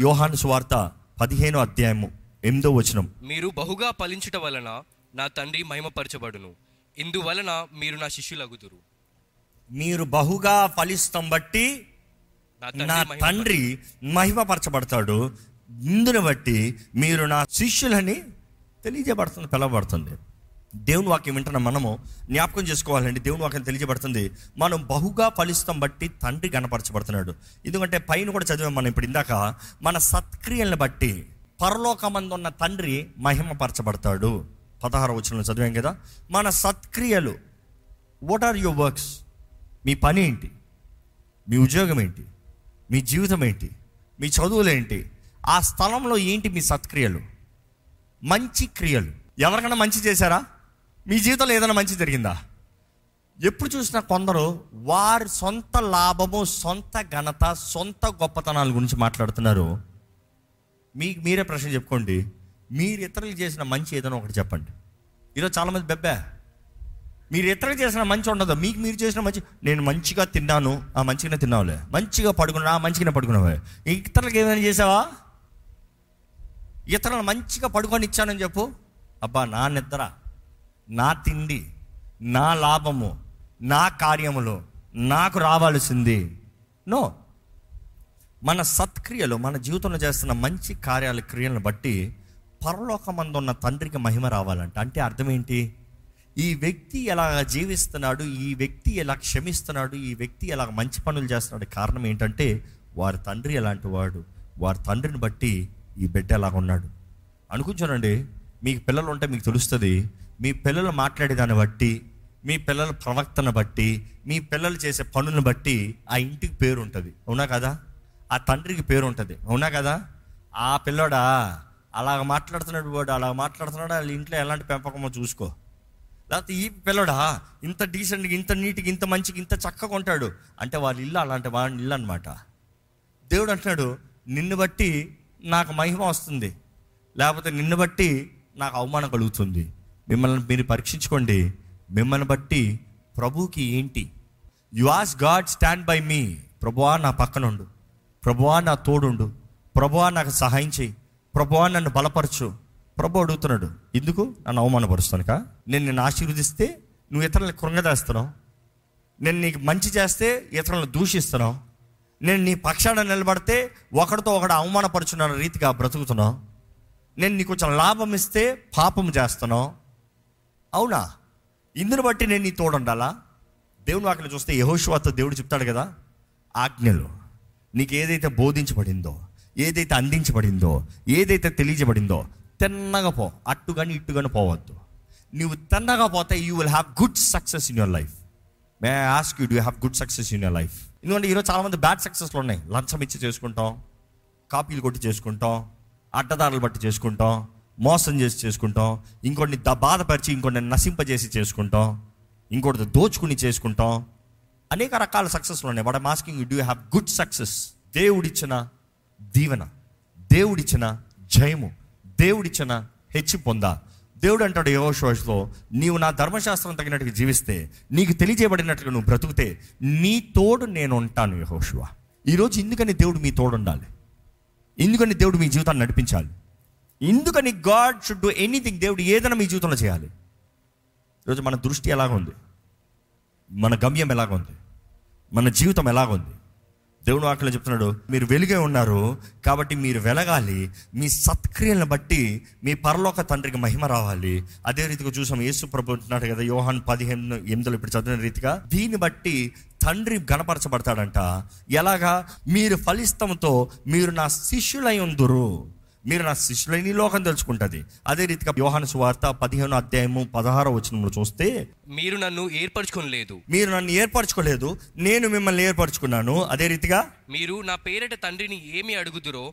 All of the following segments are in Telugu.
యోహాను సువార్త పదిహేను అధ్యాయము ఎనిమిదో వచనం. మీరు బహుగా ఫలించుట వలన నా తండ్రి మహిమపరచబడును. ఇందువలన మీరు నా శిష్యులగుదురు. మీరు బహుగా ఫలిస్తాం బట్టి నా తండ్రి మహిమపరచబడతాడు. ఇందుని బట్టి మీరు నా శిష్యులని తెలియజేయబడుతుంది పిలవబడుతుంది. దేవుని వాక్యం వింటున్న మనము జ్ఞాపకం చేసుకోవాలండి. దేవుని వాక్యం తెలియజేయబడుతుంది. మనం బహుగా ఫలిస్తాం బట్టి తండ్రి గణపరచబడుతున్నాడు. ఎందుకంటే పైన కూడా చదివాం మనం ఇప్పుడు ఇందాక మన సత్క్రియలను బట్టి పరలోకమందు ఉన్న తండ్రి మహిమపరచబడతాడు. పదహారు వచనంలో చదివాం కదా. మన సత్క్రియలు వాట్ ఆర్ యువర్ వర్క్స్ మీ పని ఏంటి? మీ ఉద్యోగం ఏంటి? మీ జీవితం ఏంటి? మీ చదువులు ఏంటి? ఆ స్థలంలో ఏంటి మీ సత్క్రియలు? మంచి క్రియలు. ఎవరికైనా మంచి చేశారా? మీ జీవితంలో ఏదైనా మంచి జరిగిందా? ఎప్పుడు చూసినా కొందరు వారి సొంత లాభము సొంత ఘనత సొంత గొప్పతనాల గురించి మాట్లాడుతున్నారు. మీకు మీరే ప్రశ్న చెప్పుకోండి. మీరు ఇతరులు చేసిన మంచి ఏదైనా ఒకటి చెప్పండి. ఈరోజు చాలామంది బెబ్బే మీరు ఇతరులు చేసిన మంచి ఉండదు. మీకు మీరు చేసిన మంచి నేను మంచిగా తిన్నాను ఆ మంచిగానే తిన్నావులే. మంచిగా పడుకున్నా ఆ మంచిగానే పడుకున్నావే. ఇతరులకు ఏమైనా చేసావా? ఇతరులను మంచిగా పడుకొని ఇచ్చానని చెప్పు. అబ్బా నా నిద్ర నా తిండి నా లాభము నా కార్యములు నాకు రావాల్సింది. నో. మన సత్క్రియలు మన జీవితంలో చేస్తున్న మంచి కార్యాల క్రియలను బట్టి పరలోకమందు ఉన్న తండ్రికి మహిమ రావాలంట. అంటే అర్థం ఏంటి? ఈ వ్యక్తి ఎలా జీవిస్తున్నాడు ఈ వ్యక్తి ఎలా క్షమిస్తున్నాడు ఈ వ్యక్తి ఎలా మంచి పనులు చేస్తున్నాడు కారణం ఏంటంటే వారి తండ్రి ఎలాంటి వాడు వారి తండ్రిని బట్టి ఈ బిడ్డ ఎలాగ ఉన్నాడు అనుకుంటానండి మీకు పిల్లలు ఉంటే మీకు తెలుస్తుంది మీ పిల్లలు మాట్లాడే దాన్ని బట్టి మీ పిల్లల ప్రవర్తన బట్టి మీ పిల్లలు చేసే పనులను బట్టి ఆ ఇంటికి పేరు ఉంటుంది. అవునా కదా? ఆ తండ్రికి పేరు ఉంటుంది. అవునా కదా? ఆ పిల్లోడా అలాగ మాట్లాడుతున్నాడు వాడు అలాగ మాట్లాడుతున్నాడు వాళ్ళ ఇంట్లో ఎలాంటి పెంపకమో చూసుకో. లేకపోతే ఈ పిల్లడా ఇంత డీసెంట్గా ఇంత నీట్గా ఇంత మంచిగా ఇంత చక్కగా ఉంటాడు. అంటే వాళ్ళ ఇల్లు అలాంటి వాళ్ళ ఇల్లు అనమాట దేవుడు అంటున్నాడు నిన్ను బట్టి నాకు మహిమ వస్తుంది. లేకపోతే నిన్ను బట్టి నాకు అవమానం కలుగుతుంది. మిమ్మల్ని మీరు పరీక్షించుకోండి. మిమ్మల్ని బట్టి ప్రభుకి ఏంటి? You ask God stand by me ప్రభువా నా పక్కనుండు. ప్రభువా నా తోడుండు. ప్రభువా నాకు సహాయం చేయి ప్రభువా నన్ను బలపరచు. ప్రభు అడుగుతున్నాడు ఎందుకు? నన్ను అవమానపరుస్తానుక నేను నిన్ను ఆశీర్వదిస్తే నువ్వు ఇతరులను కృంగదేస్తున్నావు నేను నీకు మంచి చేస్తే ఇతరులను దూషిస్తున్నావు. నేను నీ పక్షాన నిలబడితే ఒకడితో ఒకడు అవమానపరుచున్న రీతిగా బ్రతుకుతున్నావు. నేను నీకు కొంచెం లాభం ఇస్తే పాపం చేస్తున్నావు. అవునా? ఇందును బట్టి నేను నీ తోడుండాలా? దేవుని వాక్యం చూస్తే యహోషువాతో దేవుడు చెప్తాడు కదా ఆజ్ఞలు. నీకు ఏదైతే బోధించబడిందో ఏదైతే అందించబడిందో ఏదైతే తెలియజబడిందో తిన్నగా పో. అట్టు కానీ ఇట్టు కానీ పోవద్దు. నువ్వు తిన్నగా పోతే you will have good success in your life may ask you do have good success in your life ఎందుకంటే ఈరోజు చాలామంది బ్యాడ్ సక్సెస్లు ఉన్నాయి. లంచం ఇచ్చి చేసుకుంటాం కాపీలు కొట్టి చేసుకుంటాం అడ్డదారులు బట్టి చేసుకుంటాం మోసం చేసి చేసుకుంటాం. ఇంకొన్ని ద బాధపరిచి ఇంకొన్ని నశింపజేసి చేసుకుంటాం. ఇంకోటి దోచుకుని చేసుకుంటాం. అనేక రకాల సక్సెస్లు ఉన్నాయి. What masking you do have good success దేవుడిచ్చిన దీవెన దేవుడిచ్చిన జయము దేవుడిచ్చిన హెచ్చి పొందా. దేవుడు అంటాడు యహోషువలో నీవు నా ధర్మశాస్త్రం తగినట్టుగా జీవిస్తే నీకు తెలియజేయబడినట్టుగా నువ్వు బ్రతుకుతే నీ తోడు నేను ఉంటాను యహోషువ. ఈరోజు ఎందుకని దేవుడు మీ తోడు ఉండాలి ఎందుకని దేవుడు మీ జీవితాన్ని నడిపించాలి? ఎందుకని గాడ్ షుడ్ డూ ఎనీథింగ్ దేవుడు ఏదైనా మీ జీవితంలో చేయాలి. ఈరోజు మన దృష్టి ఎలాగుంది మన గమ్యం ఎలాగుంది మన జీవితం ఎలాగుంది దేవుడు వాక్యలో చెప్తున్నాడు మీరు వెలుగే ఉన్నారు కాబట్టి మీరు వెలగాలి మీ సత్క్రియలను బట్టి మీ పరలోక తండ్రికి మహిమ రావాలి. అదే రీతిగా చూసాం యేసు ప్రభు అంటున్నాడు కదా యోహాన్ పదిహేను ఎనిమిదిలో ఇప్పుడు చదివిన రీతిగా దీన్ని బట్టి తండ్రి గణపరచబడతాడంట. ఎలాగా? మీరు ఫలిస్తంతో మీరు నా శిష్యులై ఉందరు. మీరు నా శిష్యులని లోకం తెలుసుకుంటుంది. అదే రీతిగా యోహాను సువార్త పదిహేను అధ్యాయము పదహారో వచనంలో చూస్తే మీరు నన్ను ఏర్పరచుకొనలేదు. మీరు నన్ను ఏర్పరచుకోలేదు నేను మిమ్మల్ని ఏర్పరచుకున్నాను. అదే రీతిగా మీరు నా పేరిట తండ్రిని ఏమి అడుగుదురో.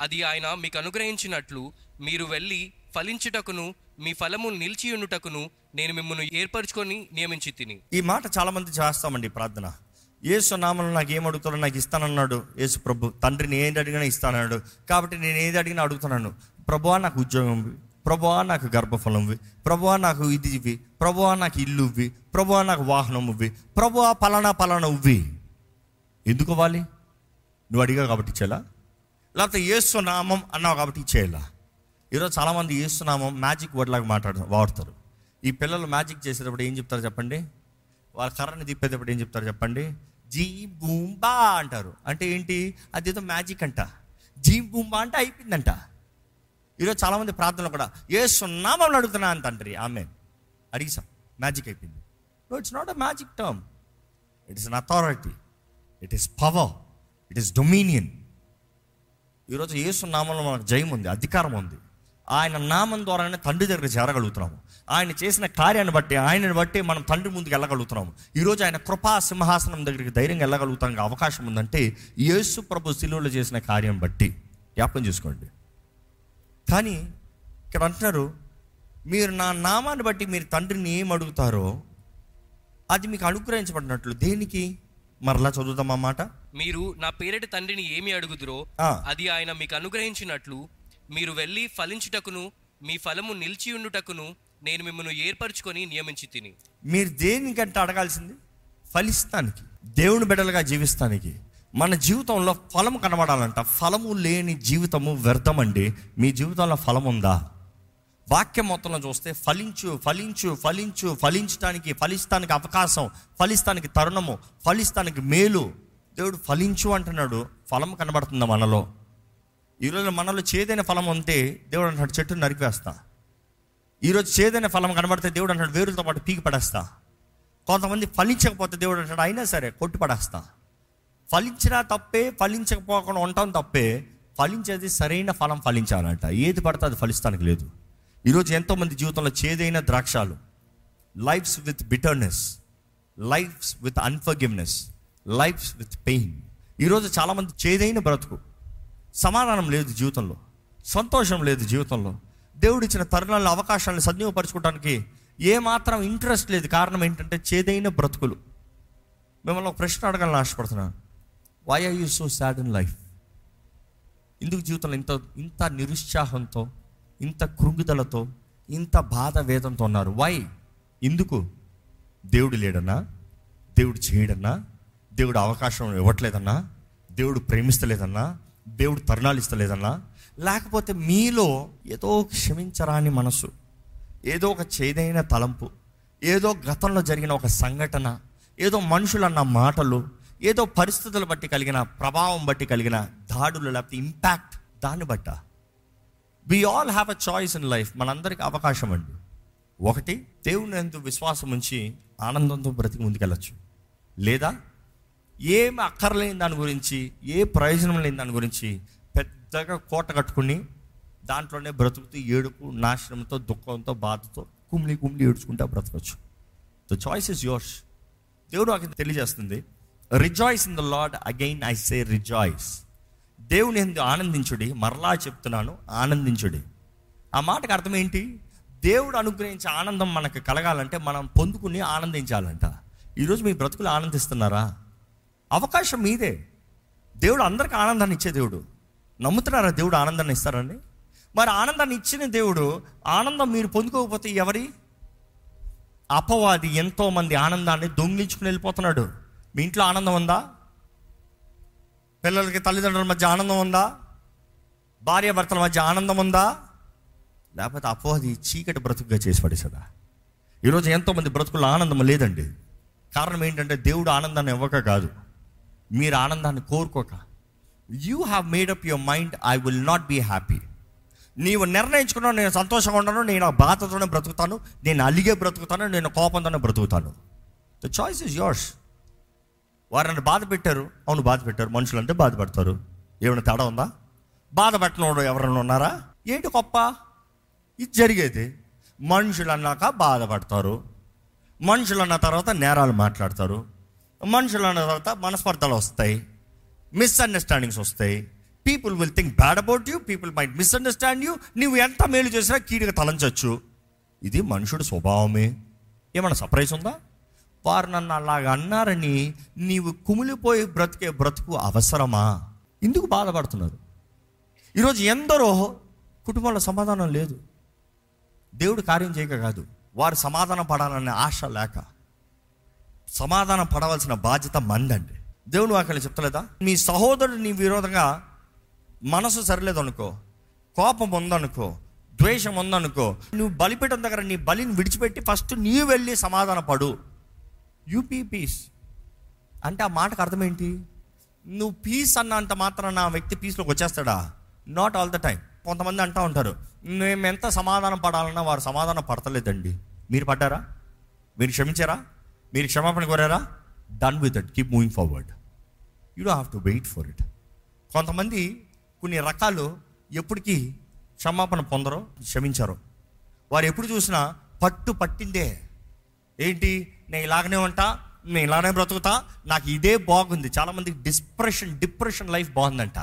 అది ఆయన మీకు అనుగ్రహించినట్లు మీరు వెళ్ళి ఫలించుటకును మీ ఫలము నిలిచియుండుటకును నేను మిమ్మల్ని ఏర్పరచుకొని నియమించి తిని. ఈ మాట చాలా మంది చేస్తామండి ప్రార్థన. యేసు నామంలో నాకు ఏం అడుగుతారో నాకు ఇస్తానన్నాడు యేసు ప్రభు. తండ్రిని ఏది అడిగినా ఇస్తానన్నాడు. కాబట్టి నేను ఏది అడిగినా అడుగుతున్నాను. ప్రభువా నాకు ఉద్యోగం ఇవ్వి. ప్రభువా నాకు గర్భఫలం ఇవి ప్రభువా నాకు ఇది ఇవి ప్రభువా నాకు ఇల్లు ఇవి ప్రభువా నాకు వాహనం ఇవి ప్రభువా పలానా పలానా ఇవి ఎందుకు ఇవ్వాలి? నువ్వు అడిగావు కాబట్టి ఇచ్చేలా? లేకపోతే ఏసునామం అన్నావు కాబట్టి ఇచ్చేయాలా ఈరోజు చాలామంది ఏసునామం మ్యాజిక్ వర్డ్ లాగా మాట్లాడు వాడతారు. ఈ పిల్లలు మ్యాజిక్ చేసేటప్పుడు ఏం చెప్తారు చెప్పండి? వాళ్ళ కర్రని తిప్పేటప్పుడు ఏం చెప్తారు చెప్పండి? జీ బూంబా అంటారు. అంటే ఏంటి? అదేదో మ్యాజిక్ అంట. జీ బూంబా అంటే అయిపోయిందంట. ఈరోజు చాలామంది ప్రార్థనలు కూడా ఏ సున్నామని అడుగుతున్నా అని తండ్రి ఆమె అడిగిసాం. మ్యాజిక్ అయిపోయింది. No it's not a magic term it is an authority it is power it is dominion ఈరోజు ఏసు నామంలో మనకు జయం ఉంది అధికారం ఉంది ఆయన నామం ద్వారానే తండ్రి దగ్గర చేరగలుగుతున్నాము. ఆయన చేసిన కార్యాన్ని బట్టి ఆయనని బట్టి మనం తండ్రి ముందుకు వెళ్ళగలుగుతున్నాము. ఈరోజు ఆయన కృపా సింహాసనం దగ్గరికి ధైర్యంగా వెళ్ళగలుగుతానికి అవకాశం ఉందంటే యేసు ప్రభు శిలువలో చేసిన కార్యం బట్టి. జ్ఞాపకం చేసుకోండి. కానీ ఇక్కడ అంటున్నారు మీరు నా నామాన్ని బట్టి మీరు తండ్రిని ఏం అడుగుతారో అది మీకు అనుగ్రహించబడినట్లు. దేనికి? మరలా చదువుతాం ఆ మాట? మీరు నా పేరిట తండ్రిని ఏమి అడుగుదురో. అది ఆయన మీకు అనుగ్రహించినట్లు మీరు వెళ్ళి ఫలించుటకును మీ ఫలము నిలిచి ఉండుటకును నేను మిమ్మల్ని ఏర్పరచుకొని నియమించి తిని. మీరు దేనికంటే అడగాల్సింది? ఫలిస్తానికి దేవుని బిడ్డలుగా జీవిస్తానికి. మన జీవితంలో ఫలం కనబడాలంట. ఫలము లేని జీవితము వ్యర్థమండి. మీ జీవితంలో ఫలం ఉందా? వాక్యం మొత్తంలో చూస్తే ఫలించు ఫలించు ఫలించు ఫలించడానికి ఫలిస్తానికి అవకాశం ఫలిస్తానికి తరుణము ఫలిస్తానికి మేలు. దేవుడు ఫలించు అంటున్నాడు. ఫలం కనబడుతుందా మనలో? ఈరోజు మనలో చేదైన ఫలం ఉంటే దేవుడు అంటాడు చెట్టు నరికివేస్తా. ఈరోజు చేదైన ఫలం కనబడితే దేవుడు అంటాడు వేరులతో పాటు పీకి పడేస్తా. కొంతమంది ఫలించకపోతే దేవుడు అంటాడు అయినా సరే కొట్టి పడేస్తా. ఫలించినా తప్పే ఫలించకపోకుండా ఉంటాం తప్పే ఫలించేది సరైన ఫలం ఫలించాలంట. ఏది పడితే అది ఫలిస్తానికి లేదు. ఈరోజు ఎంతోమంది జీవితంలో చేదైన ద్రాక్షాలు lives with bitterness lives with unforgiveness lives with pain ఈరోజు చాలామంది చేదైన బ్రతుకు. సమాధానం లేదు జీవితంలో సంతోషం లేదు జీవితంలో. దేవుడిచ్చిన తరుణాల తరుణాలను అవకాశాలను సద్వినియోగపరచుకోవడానికి ఏమాత్రం ఇంట్రెస్ట్ లేదు. కారణం ఏంటంటే చేదైన బ్రతుకులు. మిమ్మల్ని ఒక ప్రశ్న అడగాలని ఆశపడుతున్నాను why are you so sad in life ఎందుకు జీవితంలో ఇంత ఇంత నిరుత్సాహంతో ఇంత కృంగుదలతో ఇంత బాధ వేదంతో ఉన్నారు. వై ఎందుకు దేవుడు లేడన్నా? దేవుడు చేయడన్నా? దేవుడు అవకాశం ఇవ్వట్లేదన్నా? దేవుడు ప్రేమిస్తలేదన్నా? దేవుడు తరుణాలు ఇస్తలేదన్నా? లేకపోతే మీలో ఏదో క్షమించరాని మనసు ఏదో ఒక చేదైన తలంపు ఏదో గతంలో జరిగిన ఒక సంఘటన ఏదో మనుషులన్న మాటలు ఏదో పరిస్థితులు బట్టి కలిగిన ప్రభావం బట్టి కలిగిన దాడులు లేకపోతే ఇంపాక్ట్ దాన్ని బట్ట. We all have a choice in life మనందరికి అవకాశం అండి. ఒకటి దేవుని ఎందు విశ్వాసం ఉంచి ఆనందంతో బ్రతికి ముందుకెళ్ళచ్చు. లేదా ఏం అక్కర్లేని దాని గురించి ఏ ప్రయోజనం లేని దాని గురించి పెద్దగా కోట కట్టుకుని దాంట్లోనే బ్రతుకుతూ ఏడుపు నాశనంతో దుఃఖంతో బాధతో కుమిలి కుమిలి ఏడ్చుకుంటా బ్రతకచ్చు. ద చాయిస్ ఇస్ యోర్స్ దేవుడు నాకు తెలియజేస్తుంది rejoice in the lord again I say rejoice దేవుని ఎందు ఆనందించుడి మరలా చెప్తున్నాను ఆనందించుడి. ఆ మాటకు అర్థం ఏంటి? దేవుడు అనుగ్రహించే ఆనందం మనకు కలగాలంటే మనం పొందుకుని ఆనందించాలంట. ఈరోజు మీ బ్రతుకులు ఆనందిస్తున్నారా? అవకాశం మీదే. దేవుడు అందరికి ఆనందాన్ని ఇచ్చే దేవుడు. నమ్ముతున్నారా దేవుడు ఆనందాన్ని ఇస్తారని మరి ఆనందాన్ని ఇచ్చిన దేవుడు ఆనందం మీరు పొందుకోకపోతే ఎవరి? అపవాది ఎంతోమంది ఆనందాన్ని దొంగిలించుకుని వెళ్ళిపోతున్నాడు. మీ ఇంట్లో ఆనందం ఉందా? పిల్లలకి తల్లిదండ్రుల మధ్య ఆనందం ఉందా? భార్యాభర్తల మధ్య ఆనందం ఉందా? లేకపోతే అపోహది చీకటి బ్రతుకుగా చేసి పడేసదా ఈరోజు ఎంతోమంది బ్రతుకుల్లో ఆనందం లేదండి. కారణం ఏంటంటే దేవుడు ఆనందాన్ని ఇవ్వక కాదు. మీరు ఆనందాన్ని కోరుకోక. You have made up your mind I will not be happy నీవు నిర్ణయించుకున్నావు నేను సంతోషంగా ఉన్నాను నేను ఆ బాధతోనే బ్రతుకుతాను నేను అలిగే బ్రతుకుతాను నేను కోపంతోనే బ్రతుకుతాను. ద చాయిస్ ఇస్ యోర్స్ వారిని బాధ పెట్టారు. అవును బాధ పెట్టారు. మనుషులంటే బాధపడతారు. ఏమైనా తేడా ఉందా? బాధ పెట్టినోడు ఎవరైనా ఉన్నారా? ఏంటి గొప్ప? ఇది జరిగేది. మనుషులు అన్నాక బాధపడతారు. మనుషులు అన్న తర్వాత నేరాలు మాట్లాడతారు. మనుషులు అన్న తర్వాత మనస్పర్ధలు వస్తాయి. మిస్అండర్స్టాండింగ్స్ వస్తాయి. People will think bad about you people might misunderstand you నువ్వు ఎంత మేలు చేసినా కీడుగా తలంచవచ్చు ఇది మనుషుడు స్వభావమే. ఏమైనా సర్ప్రైజ్ ఉందా? వారు నన్ను అలాగ అన్నారని నీవు కుమిలిపోయి బ్రతికే బ్రతుకు అవసరమా? ఎందుకు బాధపడుతున్నారు? ఈరోజు ఎందరో కుటుంబంలో సమాధానం లేదు. దేవుడు కార్యం చేయక కాదు. వారు సమాధానం పడాలనే ఆశ లేక. సమాధానం పడవలసిన బాధ్యత మందండి. దేవుడు వాక్యాలు చెప్తలేదా? మీ సహోదరుడు నీ విరోధంగా మనసు సరిలేదు అనుకో కోపం ఉందనుకో ద్వేషం ఉందనుకో నువ్వు బలిపీఠం దగ్గర నీ బలిని విడిచిపెట్టి ఫస్ట్ నీవు వెళ్ళి సమాధాన పడు. యూపీ పీస్ అంటే ఆ మాటకు అర్థం ఏంటి? నువ్వు పీస్ అన్నంత మాత్రం నా వ్యక్తి పీస్లోకి వచ్చేస్తాడా? నాట్ ఆల్ ద టైం కొంతమంది అంటూ ఉంటారు మేము ఎంత సమాధానం పడాలన్నా వారు సమాధానం పడతలేదండి. మీరు పడ్డారా? మీరు క్షమించారా? మీరు క్షమాపణ కోరారా? Done with it keep moving forward you do have to wait for it కొంతమంది కొన్ని రకాలు ఎప్పటికీ క్షమాపణ పొందరో క్షమించరు. వారు ఎప్పుడు చూసినా పట్టు పట్టిందే. ఏంటి? నేను ఇలాగనే ఉంటా నేను ఇలానే బ్రతుకుతా నాకు ఇదే బాగుంది. చాలామందికి డిస్ప్రెషన్ డిప్రెషన్ లైఫ్ బాగుందంట.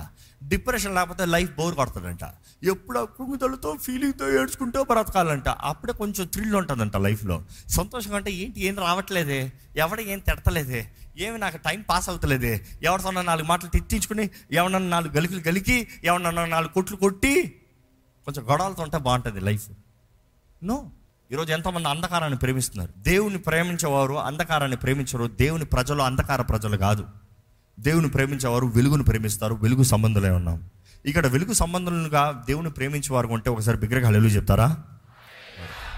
డిప్రెషన్ లేకపోతే లైఫ్ బోర్ కొడుతుందంట ఎప్పుడు కుంగుదలతో ఫీలింగ్తో ఏడ్చుకుంటూ బ్రతకాలంట. అప్పుడే కొంచెం థ్రిల్ ఉంటుందంట లైఫ్లో. సంతోషంగా అంటే ఏంటి? ఏం రావట్లేదే? ఎవడ ఏం తిడతలేదే? ఏమి నాకు టైం పాస్ అవుతలేదే? ఎవరితోనో నాలుగు మాటలు తిట్టించుకుని ఎవరన్నా నాలుగు గలికలు గలికి ఎవరన్నా నాలుగు కొట్లు కొట్టి కొంచెం గొడవలతో ఉంటే బాగుంటుంది లైఫ్. నో. ఈరోజు ఎంతోమంది అంధకారాన్ని ప్రేమిస్తున్నారు. దేవుని ప్రేమించేవారు అంధకారాన్ని ప్రేమించరు. దేవుని ప్రజలు అంధకార ప్రజలు కాదు. దేవుని ప్రేమించేవారు వెలుగును ప్రేమిస్తారు వెలుగు సంబంధులే ఉన్నాం. ఇక్కడ వెలుగు సంబంధులుగా దేవుని ప్రేమించేవారు ఉంటే ఒకసారి బిగ్గరగా హల్లెలూయా చెప్తారా?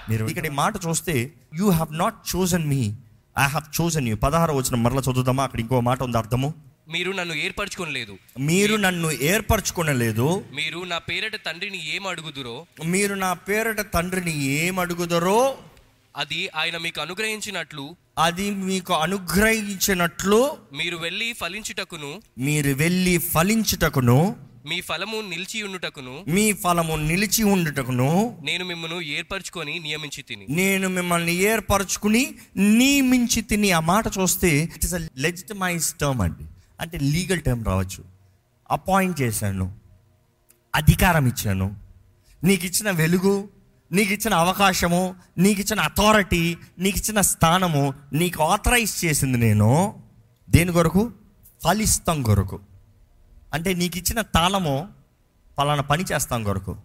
మీరు ఇక్కడ ఈ మాట చూస్తే you have not chosen me I have chosen you పదహారు వచ్చిన మరల చదువుదామా? అక్కడ ఇంకో మాట ఉంది అర్థము. మీరు నన్ను ఏర్పరచుకోలేదు మీరు నన్ను ఏర్పరచుకునలేదు. మీరు నా పేరట తండ్రిని ఏం అడుగుదురో? మీరు నా పేరట తండ్రిని ఏం అడుగుదరో? అది ఆయన మీకు అనుగ్రహించినట్లు అది మీకు అనుగ్రహించినట్లు మీరు వెళ్ళి ఫలించుటకును మీరు వెళ్ళి ఫలించుటకును మీ ఫలము నిలిచి ఉండుటకును మీ ఫలము నిలిచి ఉండుటకును నేను మిమ్మల్ని ఏర్పరచుకొని నియమించి తిని. నేను మిమ్మల్ని ఏర్పరచుకుని నియమించి తిని. ఆ మాట చూస్తే it is a legitimize term అండి. అంటే లీగల్ టర్మ్ రావచ్చు. అపాయింట్ చేశాను. అధికారం ఇచ్చాను. నీకు ఇచ్చిన వెలుగు నీకు ఇచ్చిన అవకాశము నీకు ఇచ్చిన అథారిటీ నీకు ఇచ్చిన స్థానము నీకు ఆథరైజ్ చేసింది నేను. దేని కొరకు? ఫలిస్తాం కొరకు. అంటే నీకు ఇచ్చిన తాళము పలానా పని చేస్తాం కొరకు.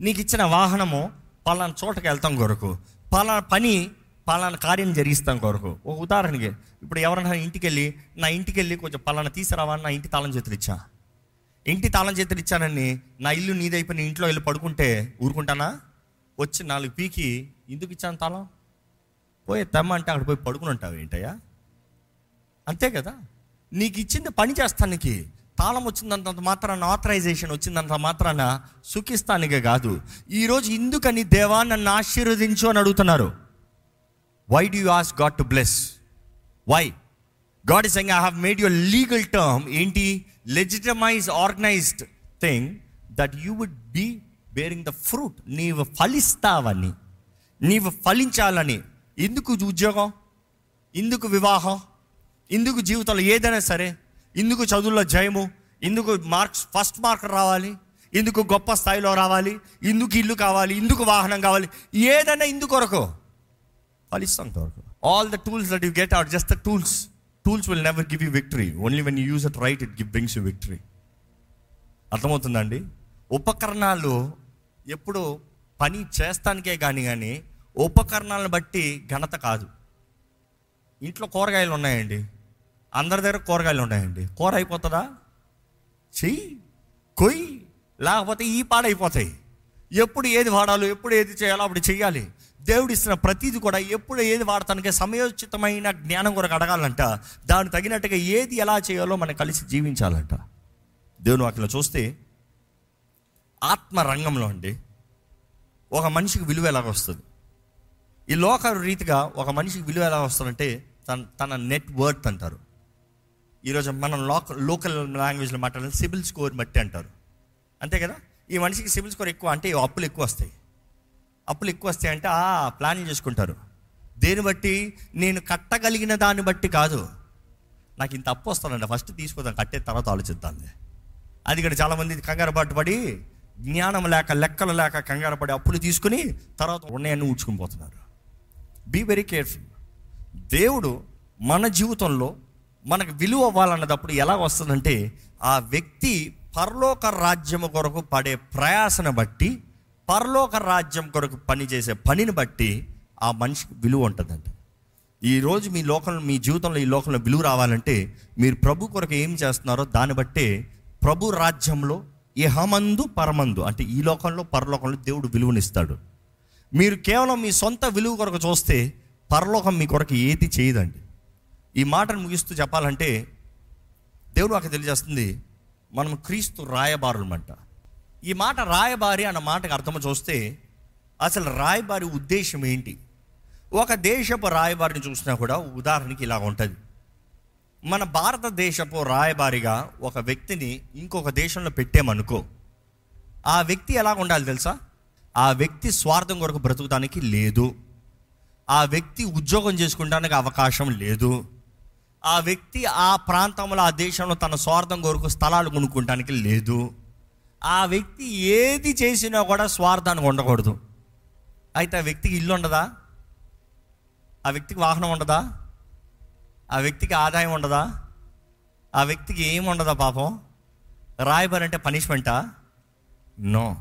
నీకు ఇచ్చిన వాహనము పలానా చోటకి వెళ్తాం కొరకు. పలానా పని పలానా కార్యం జరిగిస్తాం కొరకు. ఒక ఉదాహరణకి ఇప్పుడు ఎవరైనా ఇంటికి వెళ్ళి నా ఇంటికి వెళ్ళి కొంచెం పలానా తీసుకురావా నా ఇంటి తాళం చేతులు ఇచ్చా? ఇంటి తాళం చేతులు ఇచ్చానని నా ఇల్లు నీదైపోయిన ఇంట్లో వెళ్ళి పడుకుంటే ఊరుకుంటానా? వచ్చి నాలుగు పీకి ఎందుకు ఇచ్చాను తాళం? పోయి తెమ్మ అంటే అక్కడ పోయి పడుకుని ఉంటావు ఏంటయ్యా? అంతే కదా. నీకు ఇచ్చింది పని చేస్తానికి. తాళం వచ్చిందంత మాత్రాన ఆథరైజేషన్ వచ్చిందంత మాత్రాన సుఖిస్తానికే కాదు. ఈరోజు ఎందుకని దేవా నన్ను ఆశీర్వదించు అని అడుగుతున్నారు. Why do you ask God to bless why God is I have made your legal term ఏంటి? Legitimize organized thing that you would be bearing the fruit నీవు ఫలిస్తావని. నీవు ఫలించాలని. ఎందుకు ఉద్యోగం? ఎందుకు వివాహం? ఇందుకు జీవితంలో ఏదైనా సరే? ఇందుకు చదువుల్లో జయము? ఇందుకు మార్క్స్ ఫస్ట్ మార్క్ రావాలి? ఎందుకు గొప్ప స్థాయిలో రావాలి? ఎందుకు ఇల్లు కావాలి? ఎందుకు వాహనం కావాలి? ఏదైనా ఇందుకు కొరకు. ఫలిస్తాం కొరకు. All the tools that you get are just the tools tools will never give you victory only when you use it right it give brings you victory అర్థమవుతుందండి ఉపకరణాలు ఎప్పుడు పని చేస్తానికే కానీ కానీ ఉపకరణాలను బట్టి ఘనత కాదు. ఇంట్లో కూరగాయలు ఉన్నాయండి. అందరి దగ్గర కూరగాయలు ఉన్నాయండి. కూర అయిపోతుందా? చెయ్యి కొయ్యి లేకపోతే ఈ పాడైపోతాయి. ఎప్పుడు ఏది వాడాలో ఎప్పుడు ఏది చేయాలో అప్పుడు చేయాలి దేవుడు ఇస్తున్న ప్రతిది కూడా ఎప్పుడు ఏది వాడతానికే సమయోచితమైన జ్ఞానం కొరకు అడగాలంట. దానికి తగినట్టుగా ఏది ఎలా చేయాలో మనం కలిసి జీవించాలంట. దేవుని వాటిలో చూస్తే ఆత్మ రంగంలో అండి ఒక మనిషికి విలువ ఎలాగ వస్తుంది? ఈ లోక రీతిగా ఒక మనిషికి విలువ ఎలా వస్తుందంటే తన తన నెట్ వర్త్ అంటారు. ఈరోజు మనం లోక లోకల్ లాంగ్వేజ్లో మాట్లాడాలి సిబిల్ స్కోర్ బట్టి అంటారు. అంతే కదా? ఈ మనిషికి సిబిల్ స్కోర్ ఎక్కువ అంటే అప్పులు ఎక్కువ వస్తాయి. అప్పులు ఎక్కువ వస్తాయి అంటే ఆ ప్లానింగ్ చేసుకుంటారు. దేని బట్టి? నేను కట్టగలిగిన దాన్ని బట్టి కాదు. నాకు ఇంత అప్పు వస్తానండి ఫస్ట్ తీసుకోదాం కట్టే తర్వాత ఆలోచిద్దాంలే. అది ఇక్కడ చాలామంది కంగారు పట్టు పడి జ్ఞానం లేక లెక్కలు లేక కంగారు పడి అప్పులు తీసుకుని తర్వాత ఉన్నాయని ఊడ్చుకుని పోతున్నారు. బీ వెరీ కేర్ఫుల్ దేవుడు మన జీవితంలో మనకు విలువ అవ్వాలన్నదప్పుడు ఎలా వస్తుందంటే ఆ వ్యక్తి పరలోక రాజ్యం కొరకు పడే ప్రయాసను బట్టి పరలోక రాజ్యం కొరకు పనిచేసే పనిని బట్టి ఆ మనిషికి విలువ ఉంటుందంట. ఈరోజు మీ లోకంలో మీ జీవితంలో ఈ లోకంలో విలువ రావాలంటే మీరు ప్రభు కొరకు ఏం చేస్తున్నారో దాన్ని బట్టే ప్రభు రాజ్యంలో ఇహమందు పరమందు అంటే ఈ లోకంలో పరలోకంలో దేవుడు విలువనిస్తాడు. మీరు కేవలం మీ సొంత విలువ కొరకు చూస్తే పరలోకం మీ కొరకు ఏది చేయదండి. ఈ మాటను ముగిస్తూ చెప్పాలంటే దేవుడు నాకు తెలియజేస్తుంది మనం క్రీస్తు రాయబారులమంట. ఈ మాట రాయబారి అన్న మాటకు అర్థం చూస్తే అసలు రాయబారి ఉద్దేశం ఏంటి? ఒక దేశపు రాయబారిని చూసినా కూడా ఉదాహరణకి ఇలా ఉంటుంది. మన భారతదేశపు రాయబారిగా ఒక వ్యక్తిని ఇంకొక దేశంలో పెట్టామనుకో ఆ వ్యక్తి ఎలా ఉండాలి తెలుసా? ఆ వ్యక్తి స్వార్థం కొరకు బ్రతుకుతానికి లేదు. ఆ వ్యక్తి ఉద్యోగం చేసుకుంటానికి అవకాశం లేదు. ఆ వ్యక్తి ఆ ప్రాంతంలో ఆ దేశంలో తన స్వార్థం కొరకు స్థలాలు కొనుక్కోటానికి లేదు. ఆ వ్యక్తి ఏది చేసినా కూడా స్వార్థానికి ఉండకూడదు. అయితే ఆ వ్యక్తికి ఇల్లు ఉండదా? ఆ వ్యక్తికి వాహనం ఉండదా? ఆ వ్యక్తికి ఆదాయం ఉండదా? ఆ వ్యక్తికి ఏం ఉండదా పాపం? రాయబారి అంటే పనిష్మెంటా? నో.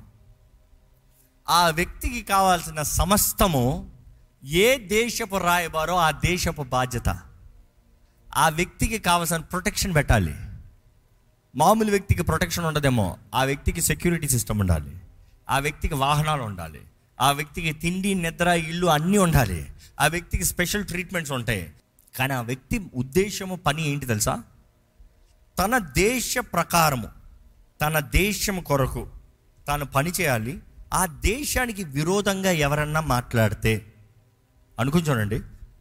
ఆ వ్యక్తికి కావాల్సిన సమస్తము ఏ దేశపు రాయబారో ఆ దేశపు బాధ్యత. ఆ వ్యక్తికి కావాల్సిన ప్రొటెక్షన్ పెట్టాలి. మామూలు వ్యక్తికి ప్రొటెక్షన్ ఉండదేమో ఆ వ్యక్తికి సెక్యూరిటీ సిస్టమ్ ఉండాలి. ఆ వ్యక్తికి వాహనాలు ఉండాలి. ఆ వ్యక్తికి తిండి నిద్ర ఇల్లు అన్నీ ఉండాలి. ఆ వ్యక్తికి స్పెషల్ ట్రీట్మెంట్స్ ఉంటాయి. కానీ ఆ వ్యక్తి ఉద్దేశము పని ఏంటి తెలుసా? తన దేశ ప్రకారము తన దేశం కొరకు తాను పని చేయాలి. ఆ దేశానికి విరోధంగా ఎవరన్నా మాట్లాడితే అనుకుని చూడండి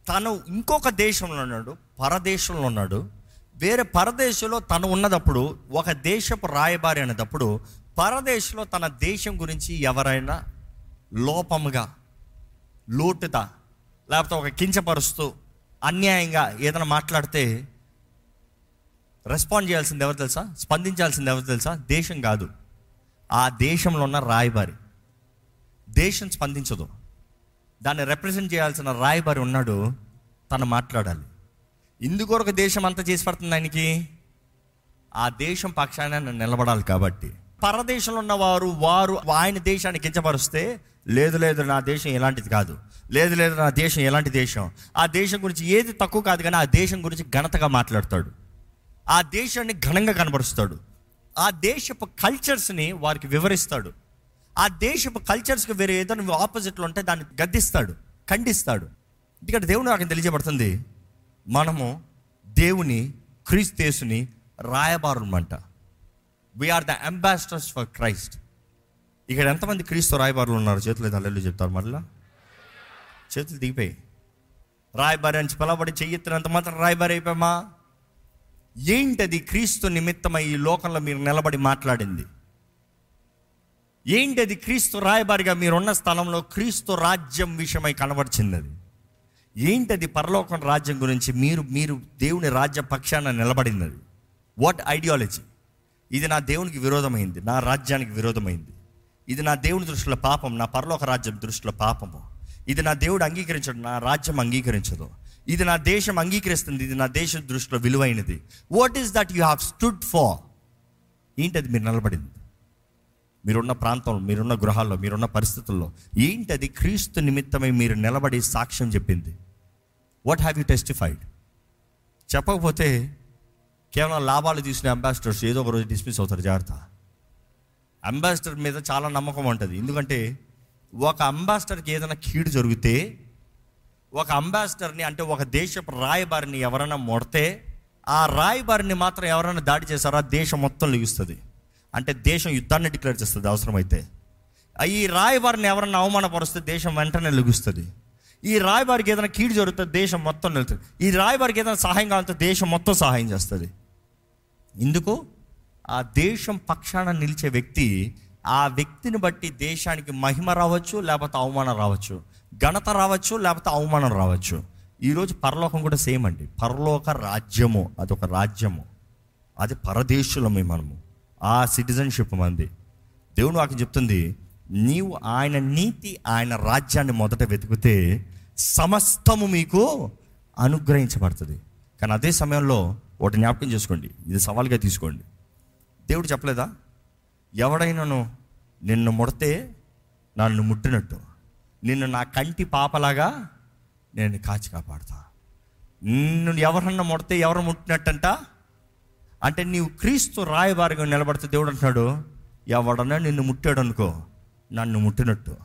తను ఇంకొక దేశంలో ఉన్నాడు పరదేశంలో ఉన్నాడు. వేరే పరదేశంలో తను ఉన్నదప్పుడు ఒక దేశపు రాయబారి అనేటప్పుడు పరదేశంలో తన దేశం గురించి ఎవరైనా లోపముగా లోటుత లేకపోతే ఒక కించపరుస్తూ అన్యాయంగా ఏదైనా మాట్లాడితే రెస్పాండ్ చేయాల్సింది ఎవరు తెలుసా? స్పందించాల్సింది ఎవరు తెలుసా? దేశం కాదు. ఆ దేశంలో ఉన్న రాయబారి. దేశం స్పందించదు. దాన్ని రిప్రజెంట్ చేయాల్సిన రాయబారి ఉన్నాడు. తను మాట్లాడాలి. ఇందుకొరకు దేశం అంతా చేసి పడుతుంది ఆయనకి? ఆ దేశం పక్షాన నిలబడాలి కాబట్టి. పరదేశంలో ఉన్నవారు వారు ఆయన దేశాన్ని కించపరుస్తే లేదు లేదు నా దేశం ఎలాంటిది కాదు. లేదు లేదు నా దేశం ఎలాంటి దేశం? ఆ దేశం గురించి ఏది తక్కువ కాదు కానీ ఆ దేశం గురించి ఘనతగా మాట్లాడతాడు. ఆ దేశాన్ని ఘనంగా కనబరుస్తాడు. ఆ దేశపు కల్చర్స్ని వారికి వివరిస్తాడు. ఆ దేశపు కల్చర్స్కి వేరే ఏదైనా ఆపోజిట్లో ఉంటే దాన్ని గద్దిస్తాడు ఖండిస్తాడు. ఎందుకంటే దేవుడు నాకు తెలియజేయబడుతుంది మనము దేవుని క్రీస్తేసుని రాయబారులమంట. We're the ambassadors for Christ ఇక్కడ ఎంతమంది క్రీస్తు రాయబారులు ఉన్నారు? చేతులు అల్లెళ్ళు చెప్తారు మరలా? చేతులు దిగిపోయి. రాయబారి అని పిలవబడి చెయ్యెత్తినంత మాత్రం రాయబారి అయిపోయామా? ఏంటది క్రీస్తు నిమిత్తమై ఈ లోకంలో మీరు నిలబడి మాట్లాడింది? ఏంటది క్రీస్తు రాయబారిగా మీరున్న స్థలంలో క్రీస్తు రాజ్యం విషయమై కనబడిచింది అది ఏంటది పరలోకం రాజ్యం గురించి మీరు మీరు దేవుని రాజ్య పక్షాన నిలబడినది? వాట్ ఐడియాలజీ ఇది నా దేవునికి విరోధమైంది నా రాజ్యానికి విరోధమైంది. ఇది నా దేవుని దృష్టిలో పాపం నా పరలోక రాజ్యం దృష్టిలో పాపము. ఇది నా దేవుడు అంగీకరించడు నా రాజ్యం అంగీకరించదు. ఇది నా దేశం అంగీకరిస్తుంది ఇది నా దేశం దృష్టిలో విలువైనది. What is that you have stood for ఏంటది మీరు నిలబడింది? మీరున్న ప్రాంతంలో మీరున్న గృహాల్లో మీరున్న పరిస్థితుల్లో ఏంటది క్రీస్తు నిమిత్తమై మీరు నిలబడి సాక్ష్యం చెప్పింది? వాట్ హ్యావ్ యూ టెస్టిఫైడ్ చెప్పకపోతే కేవలం లాభాలు తీసిన అంబాసిడర్స్ ఏదో ఒక రోజు డిస్మిస్ అవుతారు జాగ్రత్త. అంబాసిడర్ మీద చాలా నమ్మకం ఉంటుంది. ఎందుకంటే ఒక అంబాసిడర్కి ఏదైనా కీడు జరిగితే ఒక అంబాసిడర్ని అంటే ఒక దేశపు రాయబారిని ఎవరైనా మొడితే ఆ రాయబారిని మాత్రం ఎవరైనా దాడి చేశారో దేశం మొత్తం లెగుస్తుంది. అంటే దేశం యుద్ధాన్ని డిక్లేర్ చేస్తుంది అవసరమైతే. ఈ రాయబారిని ఎవరైనా అవమానపరుస్తే దేశం వెంటనే లెగుస్తుంది. ఈ రాయబారికి ఏదైనా కీడు జరుగుతుంది దేశం మొత్తం వెళ్తుంది ఈ రాయబారికి ఏదైనా సహాయం కావాలంటే దేశం మొత్తం సహాయం చేస్తుంది. ఎందుకు? ఆ దేశం పక్షాన నిలిచే వ్యక్తి ఆ వ్యక్తిని బట్టి దేశానికి మహిమ రావచ్చు లేకపోతే అవమానం రావచ్చు. ఘనత రావచ్చు లేకపోతే అవమానం రావచ్చు. ఈరోజు పరలోకం కూడా సేమ్ అండి. పరలోక రాజ్యము అదొక రాజ్యము. అది పరదేశులమే మనము. ఆ సిటిజన్షిప్ మంది. దేవుడు నాకు చెప్తుంది నీవు ఆయన నీతి ఆయన రాజ్యాన్ని మొదట వెతికితే సమస్తము మీకు అనుగ్రహించబడుతుంది. కానీ అదే సమయంలో ఒకటి జ్ఞాపకం చేసుకోండి. ఇది సవాల్గా తీసుకోండి. దేవుడు చెప్పలేదా? ఎవడైనాను నిన్ను ముడితే నన్ను ముట్టినట్టు. నిన్ను నా కంటి పాపలాగా నేను కాచి కాపాడుతా. నిన్ను ఎవరన్నా ముడితే ఎవరు ముట్టినట్టంట? అంటే నీవు క్రీస్తు రాయబారిగా నిలబడితే దేవుడు అంటున్నాడు ఎవడన్నా నిన్ను ముట్టాడు అనుకో నన్ను ముట్టినట్టు.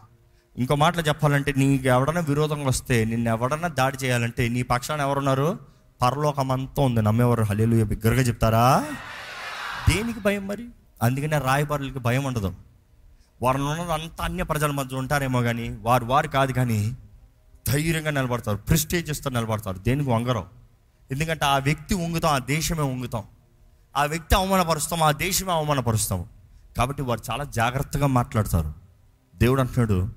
ఇంకో మాటలు చెప్పాలంటే నీకు ఎవడన్నా విరోధంగా వస్తే నిన్ను ఎవడన్నా దాడి చేయాలంటే నీ పక్షాన ఎవరున్నారు? పరలోకం అంతా ఉంది. నమ్మేవారు? హలీలు బిగ్గరగా చెప్తారా? దేనికి భయం మరి? అందుకనే రాయబారులకి భయం ఉండదు. వారిని ఉన్నది అంత అన్య ప్రజల మధ్య ఉంటారేమో కానీ వారు వారు కాదు కానీ ధైర్యంగా నిలబడతారు ప్రిస్టేజెస్తో నిలబడతారు. దేనికి వంగరం? ఎందుకంటే ఆ వ్యక్తి ఉంగుతాం ఆ దేశమే ఉంగుతాం. ఆ వ్యక్తి అవమానపరుస్తాం ఆ దేశమే అవమానపరుస్తాం. కాబట్టి వారు చాలా జాగ్రత్తగా మాట్లాడతారు. దేవుడు అంటున్నాడు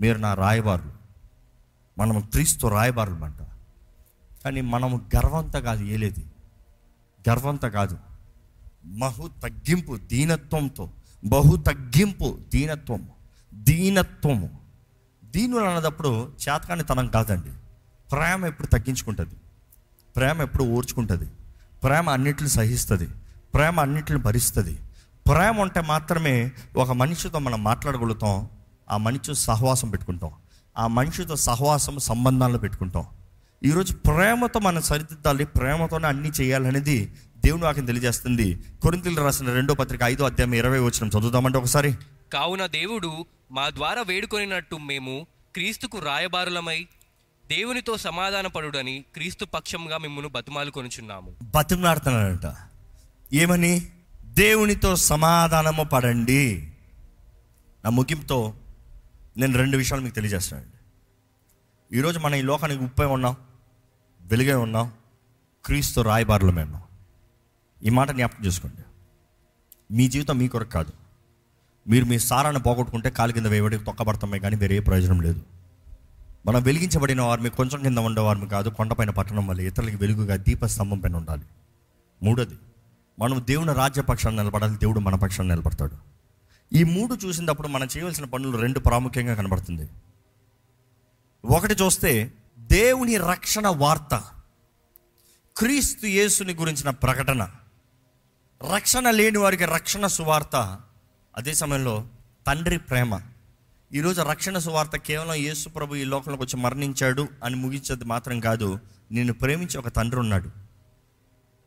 మీరు నా రాయబారులు. మనం క్రీస్తు రాయబారులు అంట కానీ మనము గర్వంతా కాదు ఏలేది? గర్వంతా కాదు. బహు తగ్గింపు దీనత్వంతో. బహు తగ్గింపు దీనత్వము దీనత్వము. దీనులు అన్నదప్పుడు చేతకాని తనం కాదండి. ప్రేమ ఎప్పుడు తగ్గించుకుంటుంది. ప్రేమ ఎప్పుడు ఓర్చుకుంటుంది ప్రేమ అన్నిటిని సహిస్తుంది. ప్రేమ అన్నిటిని భరిస్తుంది. ప్రేమ ఉంటే మాత్రమే ఒక మనిషితో మనం మాట్లాడగలుగుతాం. ఆ మనిషి సహవాసం పెట్టుకుంటాం. ఆ మనిషితో సహవాసం సంబంధాలు పెట్టుకుంటాం. ఈరోజు ప్రేమతో మనం సరిదిద్దాలి ప్రేమతోనే అన్నీ చేయాలనేది దేవుని వాక్యం తెలియజేస్తుంది. కొరింతలు రాసిన రెండో పత్రిక ఐదో అధ్యాయం ఇరవై వచ్చిన చదువుదామంటే ఒకసారి. కావున దేవుడు మా ద్వారా వేడుకొనినట్టు మేము క్రీస్తుకు రాయబారులమై దేవునితో సమాధానపడుడని క్రీస్తు పక్షంగా మిమ్మల్ని బతుమాలు కొనుచున్నాము బతిమలాడుతున్నాడంట. ఏమని? దేవునితో సమాధానము పడండి. నా ముగింపుతో నేను రెండు విషయాలు మీకు తెలియజేస్తానండి ఈరోజు మన ఈ లోకానికి ఉప్పై ఉన్నాం వెలుగే ఉన్నాం క్రీస్తు రాయబారులమే ఉన్నాం ఈ మాట జ్ఞాపకం చేసుకోండి. మీ జీవితం మీ కొరకు కాదు. మీరు మీ సారాన్ని పోగొట్టుకుంటే కాలు కింద వేయబడి తొక్కబడతామే కానీ వేరే ఏ ప్రయోజనం లేదు. మనం వెలిగించబడిన వారిని కొంచెం కింద ఉండేవారిని కాదు కొండపైన పట్టణం వల్ల ఇతరులకి వెలుగుగా దీపస్తంభం పైన ఉండాలి. మూడోది మనం దేవుని రాజ్యపక్షాన్ని నిలబడాలి దేవుడు మన పక్షాన్ని నిలబడతాడు. ఈ మూడు చూసినప్పుడు మనం చేయవలసిన పనులు రెండు ప్రాముఖ్యంగా కనబడుతుంది. ఒకటి చూస్తే దేవుని రక్షణ వార్త క్రీస్తు యేసుని గురించిన ప్రకటన. రక్షణ లేని వారికి రక్షణ సువార్త. అదే సమయంలో తండ్రి ప్రేమ. ఈరోజు రక్షణ సువార్త కేవలం యేసు ప్రభు ఈ లోకంలోకి వచ్చి మరణించాడు అని ముగించేది మాత్రం కాదు నిన్ను ప్రేమించి ఒక తండ్రి ఉన్నాడు.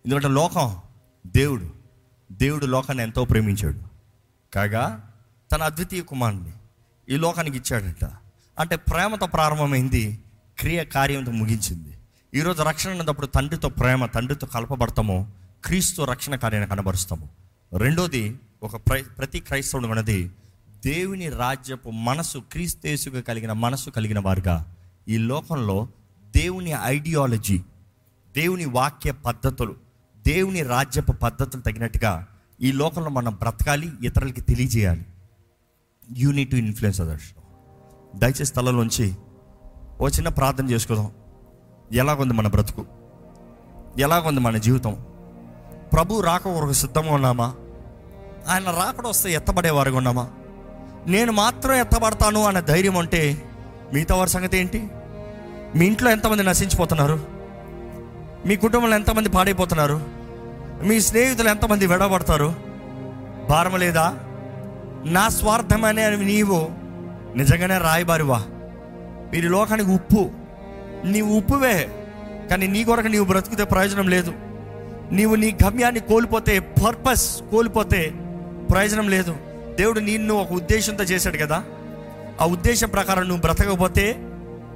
ఎందుకంటే లోకం దేవుడు. దేవుడు లోకాన్ని ఎంతో ప్రేమించాడు. కాగా తన అద్వితీయ కుమారుని ఈ లోకానికి ఇచ్చాడట. అంటే ప్రేమతో ప్రారంభమైంది క్రియ కార్యంతో ముగించింది. ఈరోజు రక్షణ అన్నప్పుడు తండ్రితో ప్రేమ తండ్రితో కలపబడతాము క్రీస్తు రక్షణ కార్యాన్ని కనబరుస్తాము. రెండోది ఒక ప్ర ప్రతి క్రైస్తవుడు అన్నది దేవుని రాజ్యపు మనసు క్రీస్తేసుగా కలిగిన మనసు కలిగిన వారుగా. ఈ లోకంలో దేవుని ఐడియాలజీ దేవుని వాక్య పద్ధతులు దేవుని రాజ్యపు పద్ధతులు తగినట్టుగా ఈ లోకంలో మనం బ్రతకాలి ఇతరులకి తెలియజేయాలి. యూనిట్ టు ఇన్ఫ్లుయెన్స్ అదర్స్ దయచేసి స్థలంలోంచి ఓ చిన్న ప్రార్థన చేసుకుందాం. ఎలాగుంది మన బ్రతుకు? ఎలాగుంది మన జీవితం? ప్రభు రాక కొరకు సిద్ధంగా ఉన్నామా? ఆయన రాకడ వస్తే ఎత్తబడేవారుగా ఉన్నామా? నేను మాత్రం ఎత్తబడతాను అనే ధైర్యం అంటే మిగతా వారి సంగతి ఏంటి? మీ ఇంట్లో ఎంతమంది నశించిపోతున్నారు? మీ కుటుంబంలో ఎంతమంది పాడైపోతున్నారు? మీ స్నేహితులు ఎంతమంది విడబడతారు భారం లేదా? నా స్వార్థమనే నీవు నిజంగానే రాయబారివా? మీరు లోకానికి ఉప్పు. నీవు ఉప్పువే కానీ నీ కొరకు నీవు బ్రతికితే ప్రయోజనం లేదు. నీవు నీ గమ్యాన్ని కోల్పోతే పర్పస్ కోల్పోతే ప్రయోజనం లేదు. దేవుడు నిన్ను ఒక ఉద్దేశంతో చేశాడు కదా. ఆ ఉద్దేశం ప్రకారం నువ్వు బ్రతకపోతే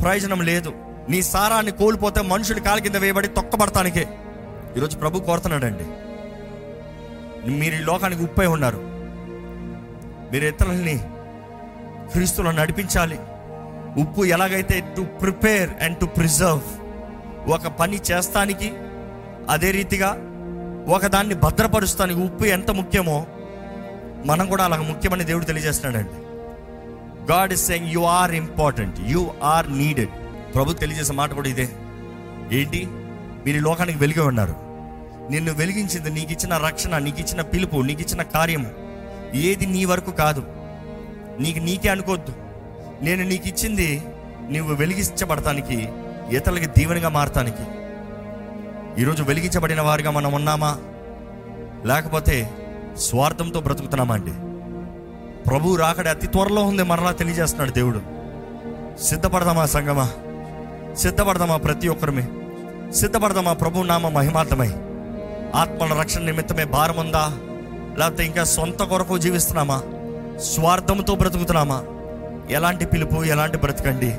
ప్రయోజనం లేదు. నీ సారాన్ని కోల్పోతే మనుషులు కాలు కింద వేయబడి తొక్కబడతానికే ఈరోజు ప్రభు కోరుతున్నాడండి. మీరు ఈ లోకానికి ఉప్పై ఉన్నారు. మీరు ఇతరులని క్రీస్తులను నడిపించాలి. ఉప్పు ఎలాగైతే to prepare and to preserve ఒక పని చేస్తానికి అదే రీతిగా ఒకదాన్ని భద్రపరుస్తానికి ఉప్పు ఎంత ముఖ్యమో మనం కూడా అలాగ ముఖ్యమని దేవుడు తెలియజేస్తున్నాడండి. God is saying you are important you are needed ప్రభు తెలియజేసే మాట కూడా ఇదే. ఏంటి? మీరు లోకానికి వెలిగి ఉన్నారు. నిన్ను వెలిగించింది నీకు ఇచ్చిన రక్షణ నీకు ఇచ్చిన పిలుపు నీకు ఇచ్చిన కార్యము. ఏది నీ వరకు కాదు. నీకు నీకే అనుకోవద్దు. నేను నీకు ఇచ్చింది నువ్వు వెలిగించబడటానికి ఇతరులకి దీవెనగా మారటానికి. ఈరోజు వెలిగించబడిన వారిగా మనం ఉన్నామా? లేకపోతే స్వార్థంతో బ్రతుకుతున్నామా అండి? ప్రభు రాకడ అతి త్వరలో ఉంది మరలా తెలియజేస్తున్నాడు దేవుడు. సిద్ధపడదామా సంగమా? సిద్ధపడదామా ప్రతి ఒక్కరిమే? సిద్ధపడదామా ప్రభు నామ మహిమార్థమై? ఆత్మల రక్షణ నిమిత్తమే భారం ఉందా? లేకపోతే ఇంకా సొంత కొరకు జీవిస్తున్నామా? స్వార్థంతో బ్రతుకుతున్నామా? ఎలాంటి పిలుపు ఎలాంటి బ్రతకండి?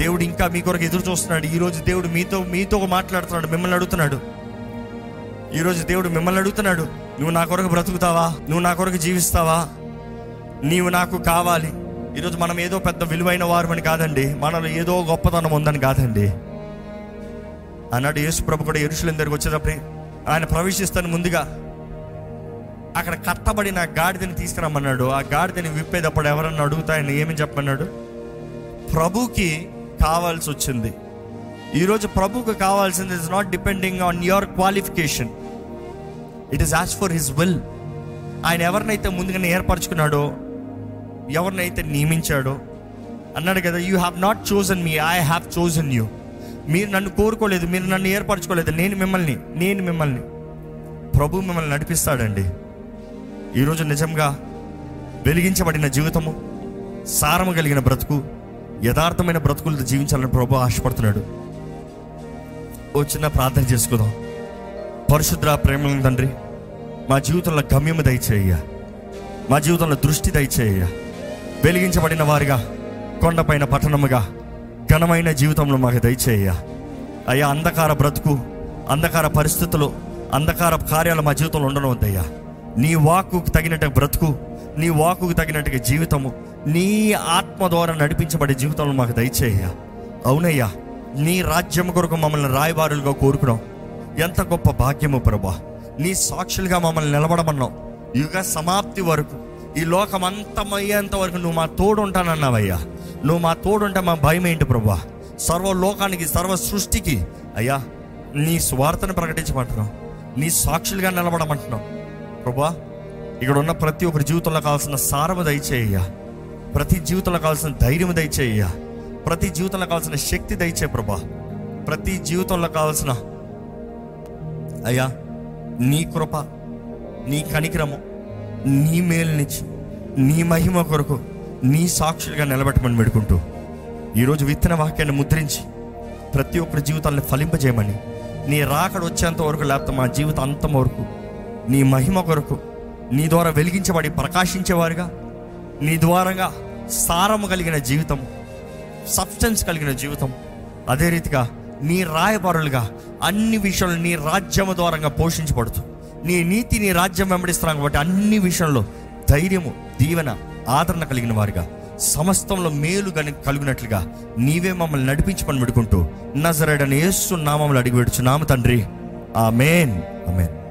దేవుడు ఇంకా మీ కొరకు ఎదురు చూస్తున్నాడు. ఈరోజు దేవుడు మీతో మీతో మాట్లాడుతున్నాడు మిమ్మల్ని అడుగుతున్నాడు. ఈరోజు దేవుడు మిమ్మల్ని అడుగుతున్నాడు నువ్వు నా కొరకు బ్రతుకుతావా? నువ్వు నా కొరకు జీవిస్తావా? నీవు నాకు కావాలి. ఈరోజు మనం ఏదో పెద్ద విలువైన వారమని కాదండి. మనలో ఏదో గొప్పతనం ఉందని కాదండి. అన్నాడు యేసు ప్రభు కూడా ఎరుషులేం దగ్గరికి వచ్చేటప్పుడే ఆయన ప్రవేశిస్తాను ముందుగా. అక్కడ కట్టబడిన గాడిదని తీసుకురమ్మన్నాడు. ఆ గాడిదని విప్పేటప్పుడు ఎవరన్నా అడుగుతా ఆయన ఏమని చెప్పమన్నాడు? ప్రభుకి కావాల్సి వచ్చింది ఈరోజు ప్రభుకు కావాల్సింది is not depending on your qualification it is as for his will ఆయన ఎవరినైతే ముందుగానే ఏర్పరచుకున్నాడో ఎవరినైతే నియమించాడో అన్నాడు కదా you have not chosen me I have chosen you మీరు నన్ను కోరుకోలేదు మీరు నన్ను ఏర్పరచుకోలేదు నేను మిమ్మల్ని నేను మిమ్మల్ని. ప్రభు మిమ్మల్ని నడిపిస్తాడండి. ఈరోజు నిజంగా వెలిగించబడిన జీవితము సారము కలిగిన బ్రతుకు యథార్థమైన బ్రతుకులతో జీవించాలని ప్రభు ఆశపడుతున్నాడు. ఓ చిన్న ప్రార్థన చేసుకుందాం. పరిశుద్ర ప్రేమ తండ్రి మా జీవితంలో గమ్యము దయచేయ మా జీవితంలో దృష్టి దయచేయ వెలిగించబడిన వారిగా కొండపైన పట్టణముగా ఘనమైన జీవితంలో మాకు దయచేయ అయ్యా అంధకార బ్రతుకు అంధకార పరిస్థితులు అంధకార కార్యాలు మా జీవితంలో ఉండడం వద్దయ్యా నీ వాక్కుకు తగినట్టు బ్రతుకు నీ వాక్కుకు తగినట్టుగా జీవితము నీ ఆత్మ ద్వారా నడిపించబడే జీవితంలో మాకు దయచేయ అవునయ్యా నీ రాజ్యం కొరకు మమ్మల్ని రాయబారులుగా కోరుకున్నాం. ఎంత గొప్ప భాగ్యము ప్రభా. నీ సాక్షులుగా మమ్మల్ని నిలబడమన్నావు యుగ సమాప్తి వరకు ఈ లోకం అంతమయ్యేంత వరకు నువ్వు మా తోడు ఉంటానన్నావయ్యా నువ్వు మా తోడుంటే మా భయం ఏంటి ప్రభా? సర్వ లోకానికి సర్వ సృష్టికి అయ్యా నీ స్వార్థను ప్రకటించమంటున్నావు నీ సాక్షులుగా నిలబడమంటున్నావు ప్రభా ఇక్కడ ఉన్న ప్రతి ఒక్కరి జీవితంలో కావాల్సిన సారము దయచేయ్యా. ప్రతి జీవితంలో కావాల్సిన ధైర్యం దయచేయ్యా ప్రతి జీవితంలో కావాల్సిన శక్తి దయచే ప్రభా. ప్రతి జీవితంలో కావాల్సిన అయ్యా నీ కృప నీ కనికరము నీ మేలునిచ్చి నీ మహిమ కొరకు నీ సాక్షులుగా నిలబెట్టమని పెడుకుంటూ ఈరోజు విత్తన వాక్యాన్ని ముద్రించి ప్రతి ఒక్కరి జీవితాన్ని ఫలింపజేయమని నీ రాకడ వచ్చేంత వరకు లేకపోతే మా జీవితం అంతం వరకు నీ మహిమ కొరకు నీ ద్వారా వెలిగించబడి ప్రకాశించేవారుగా నీ ద్వారంగా సారము కలిగిన జీవితం సబ్స్టెన్స్ కలిగిన జీవితం. అదే రీతిగా నీ రాయబారులుగా అన్ని విషయంలో నీ రాజ్యము ద్వారంగా పోషించబడుతూ నీ నీతి నీ రాజ్యం వెంబడిస్తున్నాం కాబట్టి అన్ని విషయంలో ధైర్యము దీవెన ఆదరణ కలిగిన వారిగా సమస్తంలో మేలు గని కలిగినట్లుగా నీవే మమ్మల్ని నడిపించమని పెడుకుంటూ నజరడని ఏసు నామములు అడిగి నామ తండ్రి. ఆమెన్. ఆమెన్.